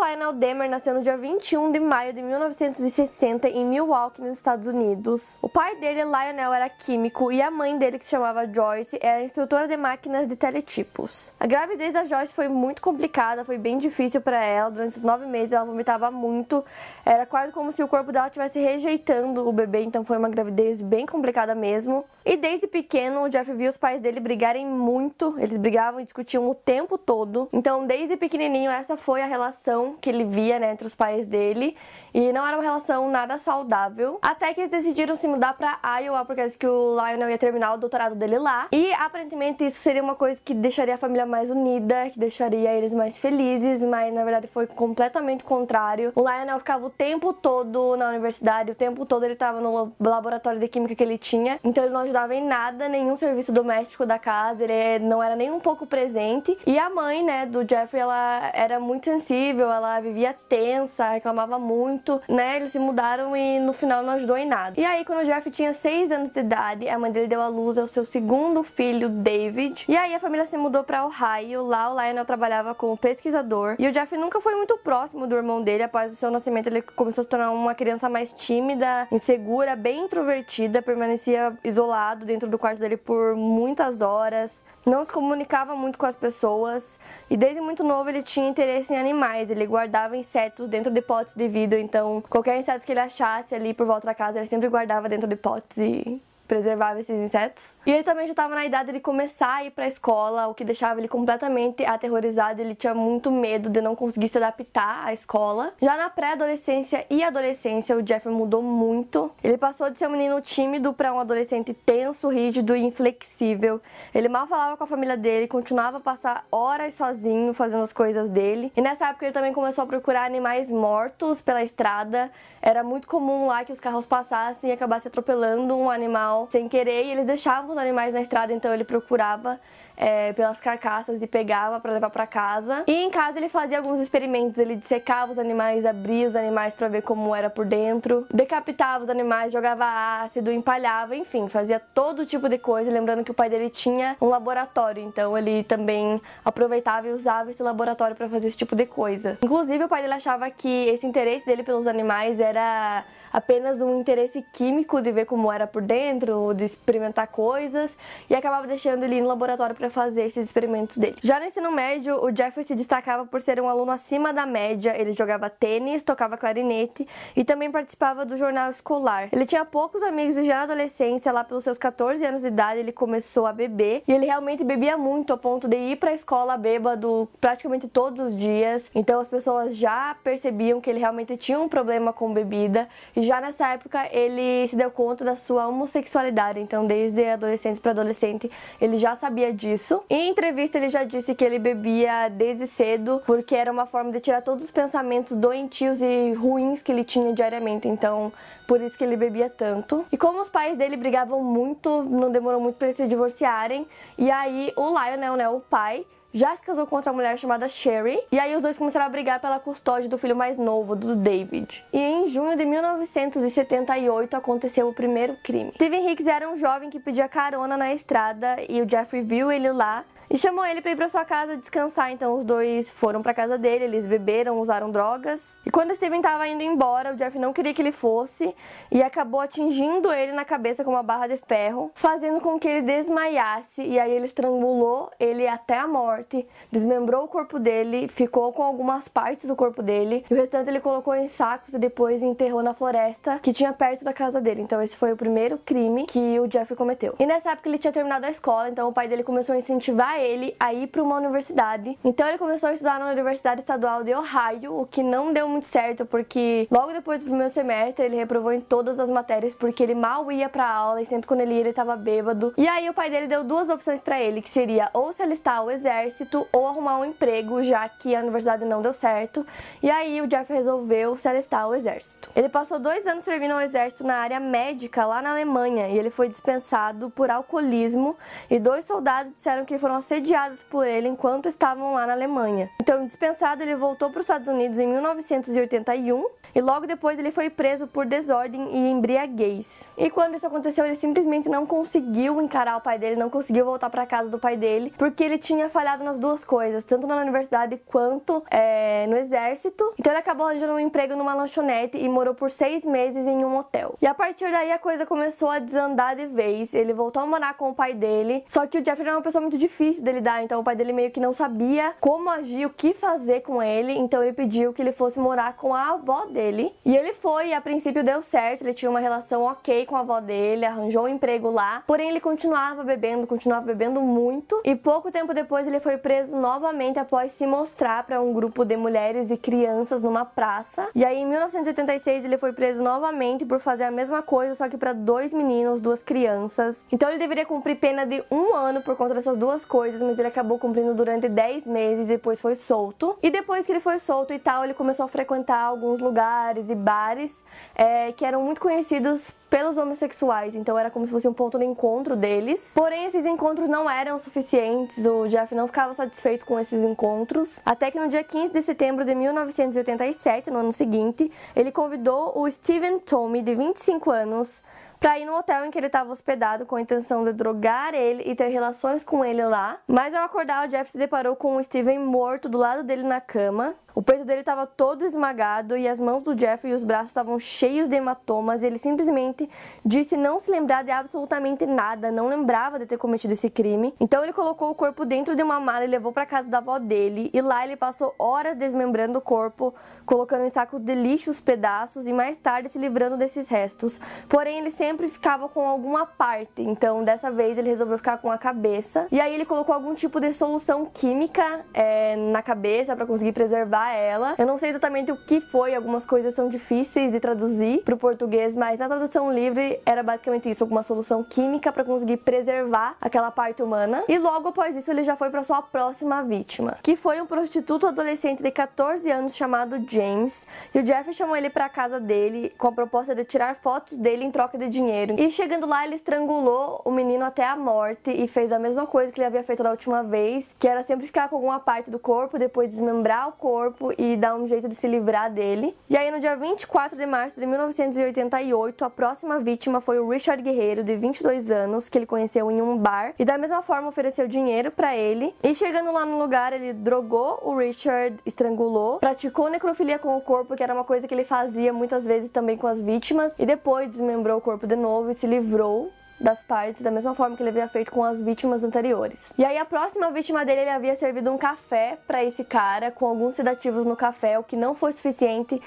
Lionel Dahmer nasceu no dia 21 de maio de 1960 em Milwaukee, nos Estados Unidos. O pai dele, Lionel, era químico e a mãe dele, que se chamava Joyce, era instrutora de máquinas de teletipos. A gravidez da Joyce foi muito complicada, foi bem difícil para ela. Durante os nove meses ela vomitava muito, era quase como se o corpo dela estivesse rejeitando o bebê, então foi uma gravidez bem complicada mesmo. E desde pequeno, o Jeffrey viu os pais dele brigarem muito, eles brigavam e discutiam o tempo todo. Então, desde pequenininho, essa foi a relação que ele via né, entre os pais dele e não era uma relação nada saudável. Até que eles decidiram se mudar pra Iowa, porque que o Lionel ia terminar o doutorado dele lá. E aparentemente isso seria uma coisa que deixaria a família mais unida, que deixaria eles mais felizes, mas na verdade foi completamente contrário. O Lionel ficava o tempo todo na universidade, o tempo todo ele estava no laboratório de química que ele tinha, então ele não ajudava em nada, nenhum serviço doméstico da casa, ele não era nem um pouco presente. E a mãe, né, do Jeffrey, ela era muito sensível, ela vivia tensa, reclamava muito muito, né? Eles se mudaram e no final não ajudou em nada. E aí, quando o Jeff tinha 6 anos de idade, a mãe dele deu à luz ao seu segundo filho, David. E aí a família se mudou para Ohio. Lá o Lionel trabalhava como pesquisador. E o Jeff nunca foi muito próximo do irmão dele. Após o seu nascimento, ele começou a se tornar uma criança mais tímida, insegura, bem introvertida, permanecia isolado dentro do quarto dele por muitas horas não se comunicava muito com as pessoas e desde muito novo ele tinha interesse em animais. Ele guardava insetos dentro de potes de vidro, então qualquer inseto que ele achasse ali por volta da casa ele sempre guardava dentro de potes e preservava esses insetos. E ele também já estava na idade de começar a ir para a escola, o que deixava ele completamente aterrorizado. Ele tinha muito medo de não conseguir se adaptar à escola. Já na pré-adolescência e adolescência, o Jeffrey mudou muito. Ele passou de ser um menino tímido para um adolescente tenso, rígido e inflexível. Ele mal falava com a família dele, continuava a passar horas sozinho fazendo as coisas dele. E nessa época ele também começou a procurar animais mortos pela estrada. Era muito comum lá que os carros passassem e acabassem atropelando um animal sem querer e eles deixavam os animais na estrada, então ele procurava é, pelas carcaças e pegava para levar para casa. E em casa ele fazia alguns experimentos, ele dissecava os animais, abria os animais para ver como era por dentro, decapitava os animais, jogava ácido, empalhava, enfim, fazia todo tipo de coisa. Lembrando que o pai dele tinha um laboratório, então ele também aproveitava e usava esse laboratório para fazer esse tipo de coisa. Inclusive o pai dele achava que esse interesse dele pelos animais era apenas um interesse químico de ver como era por dentro, de experimentar coisas, e acabava deixando ele no laboratório para fazer esses experimentos dele. Já no ensino médio, o Jeffrey se destacava por ser um aluno acima da média, ele jogava tênis, tocava clarinete e também participava do jornal escolar. Ele tinha poucos amigos e já na adolescência, lá pelos seus 14 anos de idade, ele começou a beber e ele realmente bebia muito, a ponto de ir para a escola bêbado praticamente todos os dias. Então as pessoas já percebiam que ele realmente tinha um problema com bebida já nessa época ele se deu conta da sua homossexualidade, então desde adolescente para adolescente ele já sabia disso. Em entrevista ele já disse que ele bebia desde cedo porque era uma forma de tirar todos os pensamentos doentios e ruins que ele tinha diariamente, então por isso que ele bebia tanto. E como os pais dele brigavam muito, não demorou muito para eles se divorciarem, e aí o Lionel, né, o pai, já se casou com outra mulher chamada Sherry, e aí os dois começaram a brigar pela custódia do filho mais novo, do David. E em junho de 1978 aconteceu o primeiro crime. Steven Hicks era um jovem que pedia carona na estrada e o Jeffrey viu ele lá e chamou ele para ir para sua casa descansar. Então os dois foram para casa dele, eles beberam, usaram drogas. E quando Steven estava indo embora, o Jeff não queria que ele fosse e acabou atingindo ele na cabeça com uma barra de ferro, fazendo com que ele desmaiasse e aí ele estrangulou ele até a morte, desmembrou o corpo dele, ficou com algumas partes do corpo dele e o restante ele colocou em sacos e depois enterrou na floresta que tinha perto da casa dele. Então esse foi o primeiro crime que o Jeff cometeu. E nessa época ele tinha terminado a escola, então o pai dele começou a incentivar ele a ir para uma universidade. Então ele começou a estudar na Universidade Estadual de Ohio, o que não deu muito certo porque logo depois do primeiro semestre ele reprovou em todas as matérias porque ele mal ia para aula e sempre quando ele ia ele estava bêbado. E aí o pai dele deu duas opções para ele, que seria ou se alistar ao exército ou arrumar um emprego, já que a universidade não deu certo. E aí o Jeff resolveu se alistar ao exército. Ele passou dois anos servindo ao exército na área médica lá na Alemanha e ele foi dispensado por alcoolismo e dois soldados disseram que foram assediados por ele enquanto estavam lá na Alemanha. Então, dispensado, ele voltou para os Estados Unidos em 1981 e logo depois ele foi preso por desordem e embriaguez. E quando isso aconteceu, ele simplesmente não conseguiu encarar o pai dele, não conseguiu voltar para casa do pai dele, porque ele tinha falhado nas duas coisas, tanto na universidade quanto é, no exército. Então ele acabou arranjando um emprego numa lanchonete e morou por seis meses em um hotel. E a partir daí a coisa começou a desandar de vez. Ele voltou a morar com o pai dele, só que o Jeffrey era uma pessoa muito difícil de lidar, então o pai dele meio que não sabia como agir, o que fazer com ele, então ele pediu que ele fosse morar com a avó dele. E ele foi, e a princípio deu certo, ele tinha uma relação ok com a avó dele, arranjou um emprego lá, porém ele continuava bebendo, continuava bebendo muito, e pouco tempo depois ele foi preso novamente após se mostrar para um grupo de mulheres e crianças numa praça. E aí em 1986 ele foi preso novamente por fazer a mesma coisa, só que para dois meninos, duas crianças. Então ele deveria cumprir pena de um ano por conta dessas duas coisas, mas ele acabou cumprindo durante 10 meses e depois foi solto. E depois que ele foi solto e tal, ele começou a frequentar alguns lugares e bares é, que eram muito conhecidos pelos homossexuais, então era como se fosse um ponto de encontro deles. Porém, esses encontros não eram suficientes, o Jeff não ficava satisfeito com esses encontros, até que no dia 15 de setembro de 1987, no ano seguinte, ele convidou o Steven Tommy, de 25 anos, para ir no hotel em que ele estava hospedado com a intenção de drogar ele e ter relações com ele lá. Mas ao acordar, o Jeff se deparou com o Steven morto do lado dele na cama. O peito dele estava todo esmagado e as mãos do Jeff e os braços estavam cheios de hematomas. Ele simplesmente disse não se lembrar de absolutamente nada, não lembrava de ter cometido esse crime. Então ele colocou o corpo dentro de uma mala e levou para casa da avó dele. E lá ele passou horas desmembrando o corpo, colocando em sacos de lixo os pedaços e mais tarde se livrando desses restos. Porém, ele sempre ficava com alguma parte. Então dessa vez ele resolveu ficar com a cabeça. E aí ele colocou algum tipo de solução química é, na cabeça para conseguir preservar ela. Eu não sei exatamente o que foi, algumas coisas são difíceis de traduzir para o português, mas na tradução livre era basicamente isso, alguma solução química para conseguir preservar aquela parte humana. E logo após isso ele já foi para sua próxima vítima, que foi um prostituto adolescente de 14 anos chamado James. E o Jeffrey chamou ele para casa dele com a proposta de tirar fotos dele em troca de dinheiro. E chegando lá ele estrangulou o menino até a morte e fez a mesma coisa que ele havia feito da última vez, que era sempre ficar com alguma parte do corpo, depois desmembrar o corpo corpo e dar um jeito de se livrar dele. E aí, no dia 24 de março de 1988, a próxima vítima foi o Richard Guerreiro, de 22 anos, que ele conheceu em um bar e da mesma forma ofereceu dinheiro para ele. E chegando lá no lugar, ele drogou o Richard, estrangulou, praticou necrofilia com o corpo, que era uma coisa que ele fazia muitas vezes também com as vítimas, e depois desmembrou o corpo de novo e se livrou das partes da mesma forma que ele havia feito com as vítimas anteriores. E aí a próxima vítima dele ele havia servido um café para esse cara com alguns sedativos no café, o que não foi suficiente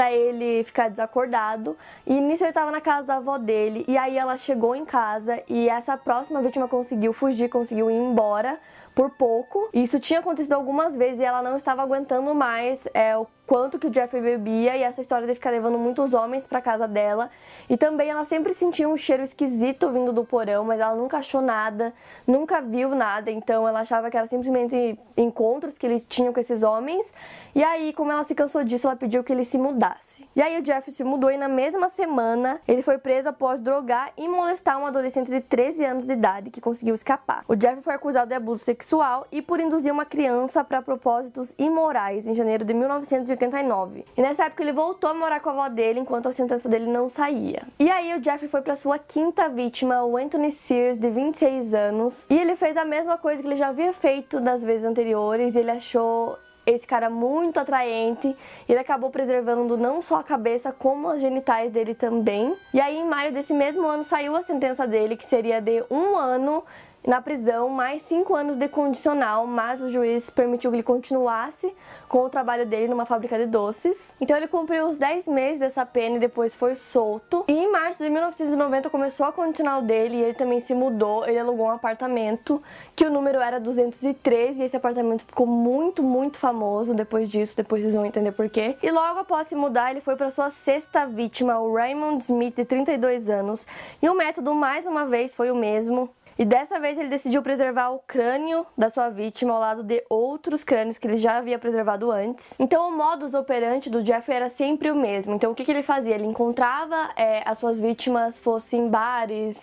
para ele ficar desacordado. E nisso ele estava na casa da avó dele. E aí ela chegou em casa e essa próxima vítima conseguiu fugir, conseguiu ir embora por pouco. Isso tinha acontecido algumas vezes e ela não estava aguentando mais é, o quanto que o Jeffrey bebia e essa história de ficar levando muitos homens para casa dela. E também ela sempre sentia um cheiro esquisito vindo do porão, mas ela nunca achou nada, nunca viu nada, então ela achava que era simplesmente encontros que ele tinha com esses homens. E aí, como ela se cansou disso, ela pediu que ele se mudasse. E aí o Jeffrey se mudou e na mesma semana ele foi preso após drogar e molestar um adolescente de 13 anos de idade que conseguiu escapar. O Jeffrey foi acusado de abuso sexual e por induzir uma criança para propósitos imorais em janeiro de 1980 1989. E nessa época ele voltou a morar com a avó dele enquanto a sentença dele não saía. E aí o Jeffrey foi para sua quinta vítima, o Anthony Sears, de 26 anos, e ele fez a mesma coisa que ele já havia feito nas vezes anteriores. Ele achou esse cara muito atraente. Ele acabou preservando não só a cabeça, como as genitais dele também. E aí, em maio desse mesmo ano, saiu a sentença dele, que seria de um ano na prisão, mais cinco anos de condicional, mas o juiz permitiu que ele continuasse com o trabalho dele numa fábrica de doces. Então ele cumpriu os 10 meses dessa pena e depois foi solto. E em março de 1990 começou a condicional dele e ele também se mudou. Ele alugou um apartamento que o número era 213 e esse apartamento ficou muito, muito famoso depois disso. Depois vocês vão entender porquê. E logo após se mudar, ele foi para sua sexta vítima, o Raymond Smith, de 32 anos. E o método, mais uma vez, foi o mesmo. E dessa vez ele decidiu preservar o crânio da sua vítima ao lado de outros crânios que ele já havia preservado antes. Então o modus operandi do Jeffrey era sempre o mesmo. Então o que, que ele fazia? Ele encontrava é, as suas vítimas, fossem em bares,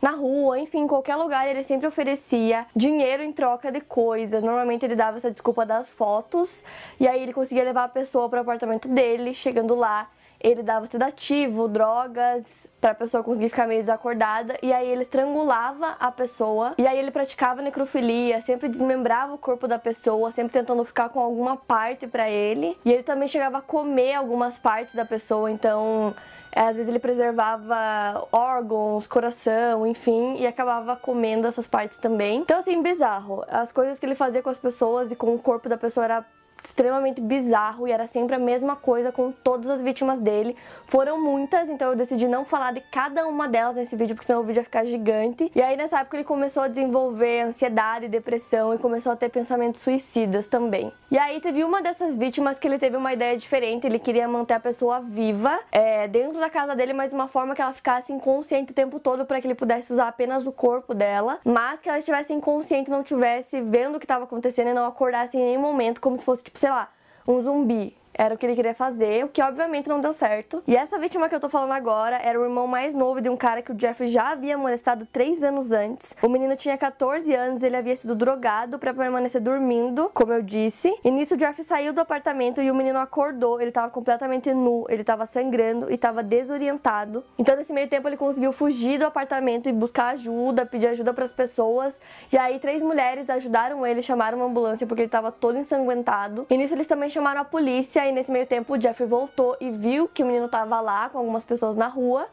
na rua, enfim, em qualquer lugar, ele sempre oferecia dinheiro em troca de coisas. Normalmente ele dava essa desculpa das fotos e aí ele conseguia levar a pessoa para o apartamento dele. Chegando lá, ele dava sedativo, drogas, para a pessoa conseguir ficar meio desacordada e aí ele estrangulava a pessoa e aí ele praticava necrofilia, sempre desmembrava o corpo da pessoa, sempre tentando ficar com alguma parte para ele. E ele também chegava a comer algumas partes da pessoa, então é, às vezes ele preservava órgãos, coração, enfim, e acabava comendo essas partes também. Então, assim, bizarro. As coisas que ele fazia com as pessoas e com o corpo da pessoa era extremamente bizarro e era sempre a mesma coisa com todas as vítimas dele. Foram muitas, então eu decidi não falar de cada uma delas nesse vídeo, porque senão o vídeo ia ficar gigante. E aí nessa época ele começou a desenvolver ansiedade, depressão e começou a ter pensamentos suicidas também. E aí teve uma dessas vítimas que ele teve uma ideia diferente, ele queria manter a pessoa viva é, dentro da casa dele, mas de uma forma que ela ficasse inconsciente o tempo todo para que ele pudesse usar apenas o corpo dela, mas que ela estivesse inconsciente, não tivesse vendo o que estava acontecendo e não acordasse em nenhum momento, como se fosse tipo, sei lá, um zumbi. Era o que ele queria fazer, o que obviamente não deu certo. E essa vítima que eu tô falando agora era o irmão mais novo de um cara que o Jeffrey já havia molestado três anos antes. O menino tinha 14 anos, ele havia sido drogado para permanecer dormindo, como eu disse. E nisso o Jeffrey saiu do apartamento e o menino acordou. Ele tava completamente nu, ele tava sangrando e tava desorientado. Então nesse meio tempo ele conseguiu fugir do apartamento e buscar ajuda, pedir ajuda para as pessoas. E aí três mulheres ajudaram ele, chamaram uma ambulância porque ele tava todo ensanguentado. E nisso eles também chamaram a polícia aí nesse meio tempo o Jeffrey voltou e viu que o menino tava lá com algumas pessoas na rua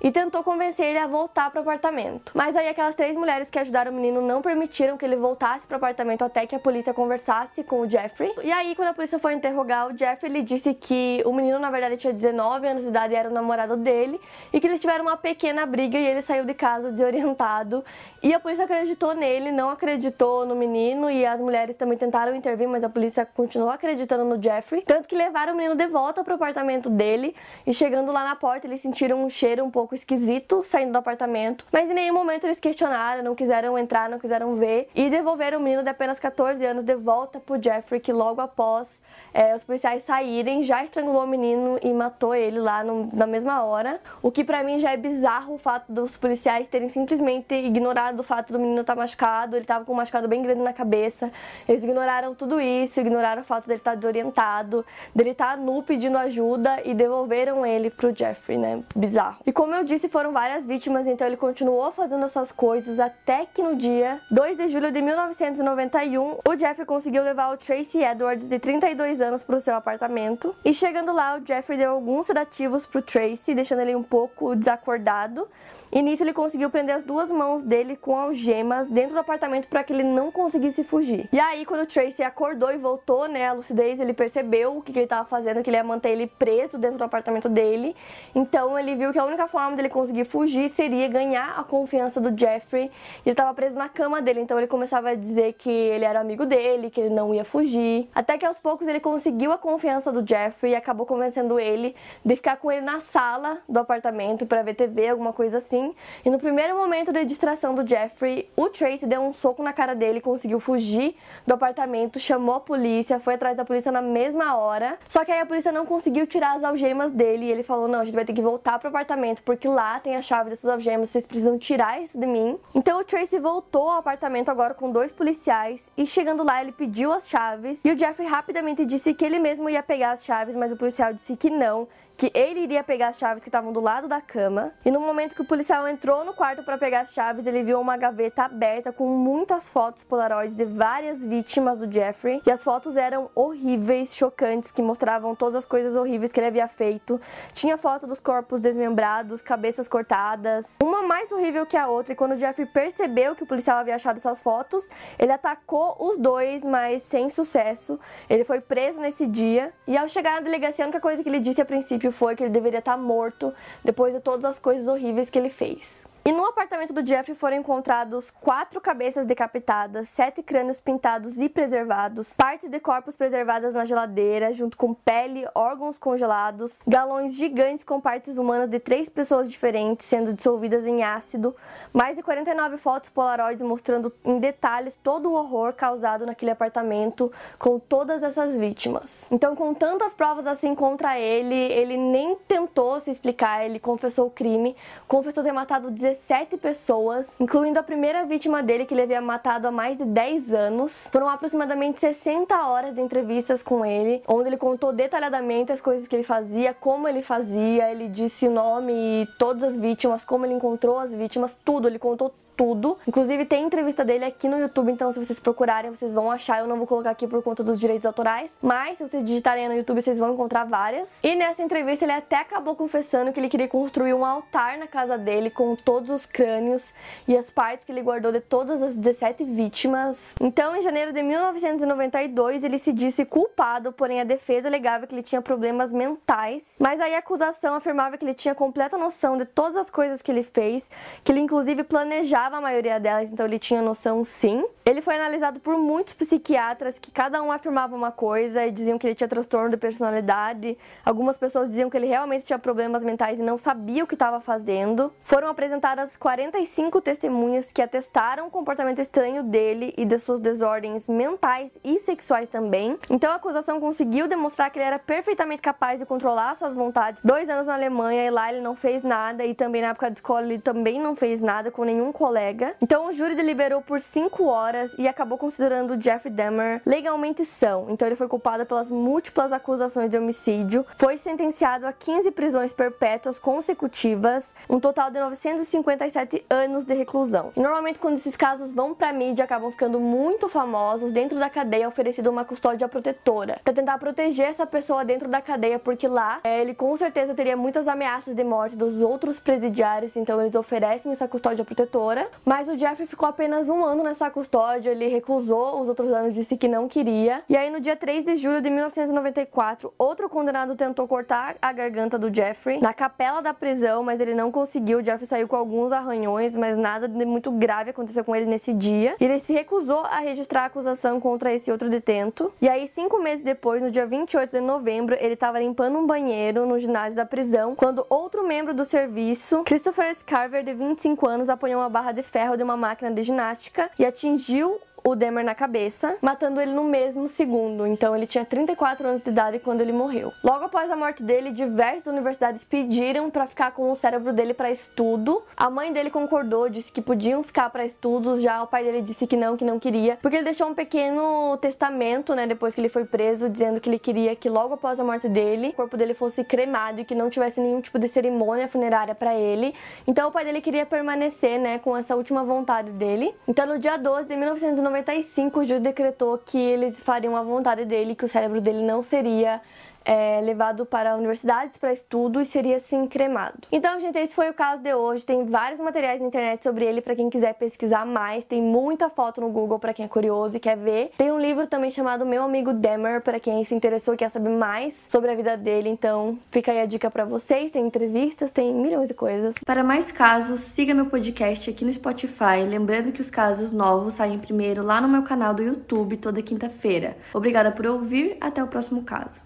e tentou convencer ele a voltar para o apartamento. Mas aí aquelas três mulheres que ajudaram o menino não permitiram que ele voltasse para o apartamento até que a polícia conversasse com o Jeffrey. E aí quando a polícia foi interrogar o Jeffrey, ele disse que o menino na verdade tinha 19 anos de idade e era o namorado dele e que eles tiveram uma pequena briga e ele saiu de casa desorientado. E a polícia acreditou nele, não acreditou no menino e as mulheres também tentaram intervir, mas a polícia continuou acreditando no Jeffrey, tanto que levaram o menino de volta para o apartamento dele e chegando lá na porta eles sentiram um cheiro um pouco pouco esquisito saindo do apartamento, mas em nenhum momento eles questionaram, não quiseram entrar, não quiseram ver e devolveram o menino de apenas 14 anos de volta pro Jeffrey, que logo após é, os policiais saírem já estrangulou o menino e matou ele lá no, na mesma hora. O que para mim já é bizarro o fato dos policiais terem simplesmente ignorado o fato do menino estar tá machucado, ele tava com um machucado bem grande na cabeça. Eles ignoraram tudo isso, ignoraram o fato dele estar tá desorientado, dele estar tá nu pedindo ajuda e devolveram ele pro Jeffrey, né? Bizarro. E como eu disse, foram várias vítimas, então ele continuou fazendo essas coisas até que no dia 2 de julho de 1991, o Jeffrey conseguiu levar o Tracy Edwards, de 32 anos, para o seu apartamento. E chegando lá, o Jeffrey deu alguns sedativos pro Tracy, deixando ele um pouco desacordado. E nisso ele conseguiu prender as duas mãos dele com algemas dentro do apartamento para que ele não conseguisse fugir. E aí, quando o Tracy acordou e voltou, né, a lucidez, ele percebeu o que, que ele estava fazendo, que ele ia manter ele preso dentro do apartamento dele. Então ele viu que a única forma forma dele conseguir fugir seria ganhar a confiança do Jeffrey. Ele estava preso na cama dele, então ele começava a dizer que ele era amigo dele, que ele não ia fugir. Até que aos poucos ele conseguiu a confiança do Jeffrey e acabou convencendo ele de ficar com ele na sala do apartamento para ver TV, alguma coisa assim. E no primeiro momento de distração do Jeffrey, o Tracy deu um soco na cara dele, conseguiu fugir do apartamento, chamou a polícia, foi atrás da polícia na mesma hora. Só que aí a polícia não conseguiu tirar as algemas dele e ele falou: "Não, a gente vai ter que voltar pro apartamento porque lá tem a chave dessas algemas, vocês precisam tirar isso de mim". Então o Tracy voltou ao apartamento agora com dois policiais e chegando lá ele pediu as chaves e o Jeffrey rapidamente disse que ele mesmo ia pegar as chaves, mas o policial disse que não, que ele iria pegar as chaves que estavam do lado da cama. E no momento que o policial entrou no quarto para pegar as chaves, ele viu uma gaveta aberta com muitas fotos polaroids de várias vítimas do Jeffrey. E as fotos eram horríveis, chocantes, que mostravam todas as coisas horríveis que ele havia feito. Tinha foto dos corpos desmembrados, cabeças cortadas, uma mais horrível que a outra. E quando o Jeffrey percebeu que o policial havia achado essas fotos, ele atacou os dois, mas sem sucesso. Ele foi preso nesse dia. E ao chegar na delegacia, a única coisa que ele disse a princípio foi que ele deveria estar morto depois de todas as coisas horríveis que ele fez. E no apartamento do Jeffrey foram encontrados quatro cabeças decapitadas, sete crânios pintados e preservados, partes de corpos preservadas na geladeira, junto com pele, órgãos congelados, galões gigantes com partes humanas de três pessoas diferentes sendo dissolvidas em ácido, mais de 49 fotos polaroids mostrando em detalhes todo o horror causado naquele apartamento com todas essas vítimas. Então, com tantas provas assim contra ele, ele nem tentou se explicar, ele confessou o crime, confessou ter matado 16 17 pessoas, incluindo a primeira vítima dele que ele havia matado há mais de 10 anos. Foram aproximadamente 60 horas de entrevistas com ele, onde ele contou detalhadamente as coisas que ele fazia, como ele fazia, ele disse o nome e todas as vítimas, como ele encontrou as vítimas, tudo, ele contou tudo. Inclusive tem entrevista dele aqui no YouTube, então se vocês procurarem, vocês vão achar. Eu não vou colocar aqui por conta dos direitos autorais, mas se vocês digitarem no YouTube, vocês vão encontrar várias. E nessa entrevista ele até acabou confessando que ele queria construir um altar na casa dele com todos os crânios e as partes que ele guardou de todas as 17 vítimas. Então, em janeiro de 1992, ele se disse culpado, porém a defesa alegava que ele tinha problemas mentais, mas aí a acusação afirmava que ele tinha completa noção de todas as coisas que ele fez, que ele inclusive planejava a maioria delas, então ele tinha noção sim. Ele foi analisado por muitos psiquiatras que cada um afirmava uma coisa e diziam que ele tinha transtorno de personalidade. Algumas pessoas diziam que ele realmente tinha problemas mentais e não sabia o que estava fazendo. Foram apresentadas 45 testemunhas que atestaram o comportamento estranho dele e de suas desordens mentais e sexuais também. Então a acusação conseguiu demonstrar que ele era perfeitamente capaz de controlar suas vontades. Dois anos na Alemanha e lá ele não fez nada e também na época de escola ele também não fez nada com nenhum colega colega. Então o júri deliberou por 5 horas e acabou considerando Jeffrey Dahmer legalmente são. Então ele foi culpado pelas múltiplas acusações de homicídio, foi sentenciado a 15 prisões perpétuas consecutivas, um total de 957 anos de reclusão. E normalmente quando esses casos vão para mídia acabam ficando muito famosos, dentro da cadeia oferecida uma custódia protetora para tentar proteger essa pessoa dentro da cadeia, porque lá é, ele com certeza teria muitas ameaças de morte dos outros presidiários, então eles oferecem essa custódia protetora mas o Jeffrey ficou apenas um ano nessa custódia, ele recusou os outros anos, disse que não queria. E aí, no dia 3 de julho de 1994, outro condenado tentou cortar a garganta do Jeffrey na capela da prisão, mas ele não conseguiu. O Jeffrey saiu com alguns arranhões, mas nada de muito grave aconteceu com ele nesse dia. E ele se recusou a registrar a acusação contra esse outro detento. E aí, cinco meses depois, no dia 28 de novembro, ele estava limpando um banheiro no ginásio da prisão, quando outro membro do serviço, Christopher Scarver, de 25 anos, apanhou uma barra de ferro de uma máquina de ginástica e atingiu o Demer na cabeça, matando ele no mesmo segundo. Então ele tinha 34 anos de idade quando ele morreu. Logo após a morte dele, diversas universidades pediram para ficar com o cérebro dele para estudo. A mãe dele concordou, disse que podiam ficar para estudos, já o pai dele disse que não, que não queria, porque ele deixou um pequeno testamento, né, depois que ele foi preso, dizendo que ele queria que logo após a morte dele, o corpo dele fosse cremado e que não tivesse nenhum tipo de cerimônia funerária para ele. Então o pai dele queria permanecer, né, com essa última vontade dele. Então no dia 12 de 1990 95, o juiz decretou que eles fariam a vontade dele, que o cérebro dele não seria é, levado para universidades para estudo e seria assim cremado. Então, gente, esse foi o caso de hoje. Tem vários materiais na internet sobre ele para quem quiser pesquisar mais. Tem muita foto no Google para quem é curioso e quer ver. Tem um livro também chamado Meu Amigo Demer para quem se interessou e quer saber mais sobre a vida dele. Então, fica aí a dica para vocês. Tem entrevistas, tem milhões de coisas. Para mais casos, siga meu podcast aqui no Spotify. Lembrando que os casos novos saem primeiro lá no meu canal do YouTube toda quinta-feira. Obrigada por ouvir. Até o próximo caso.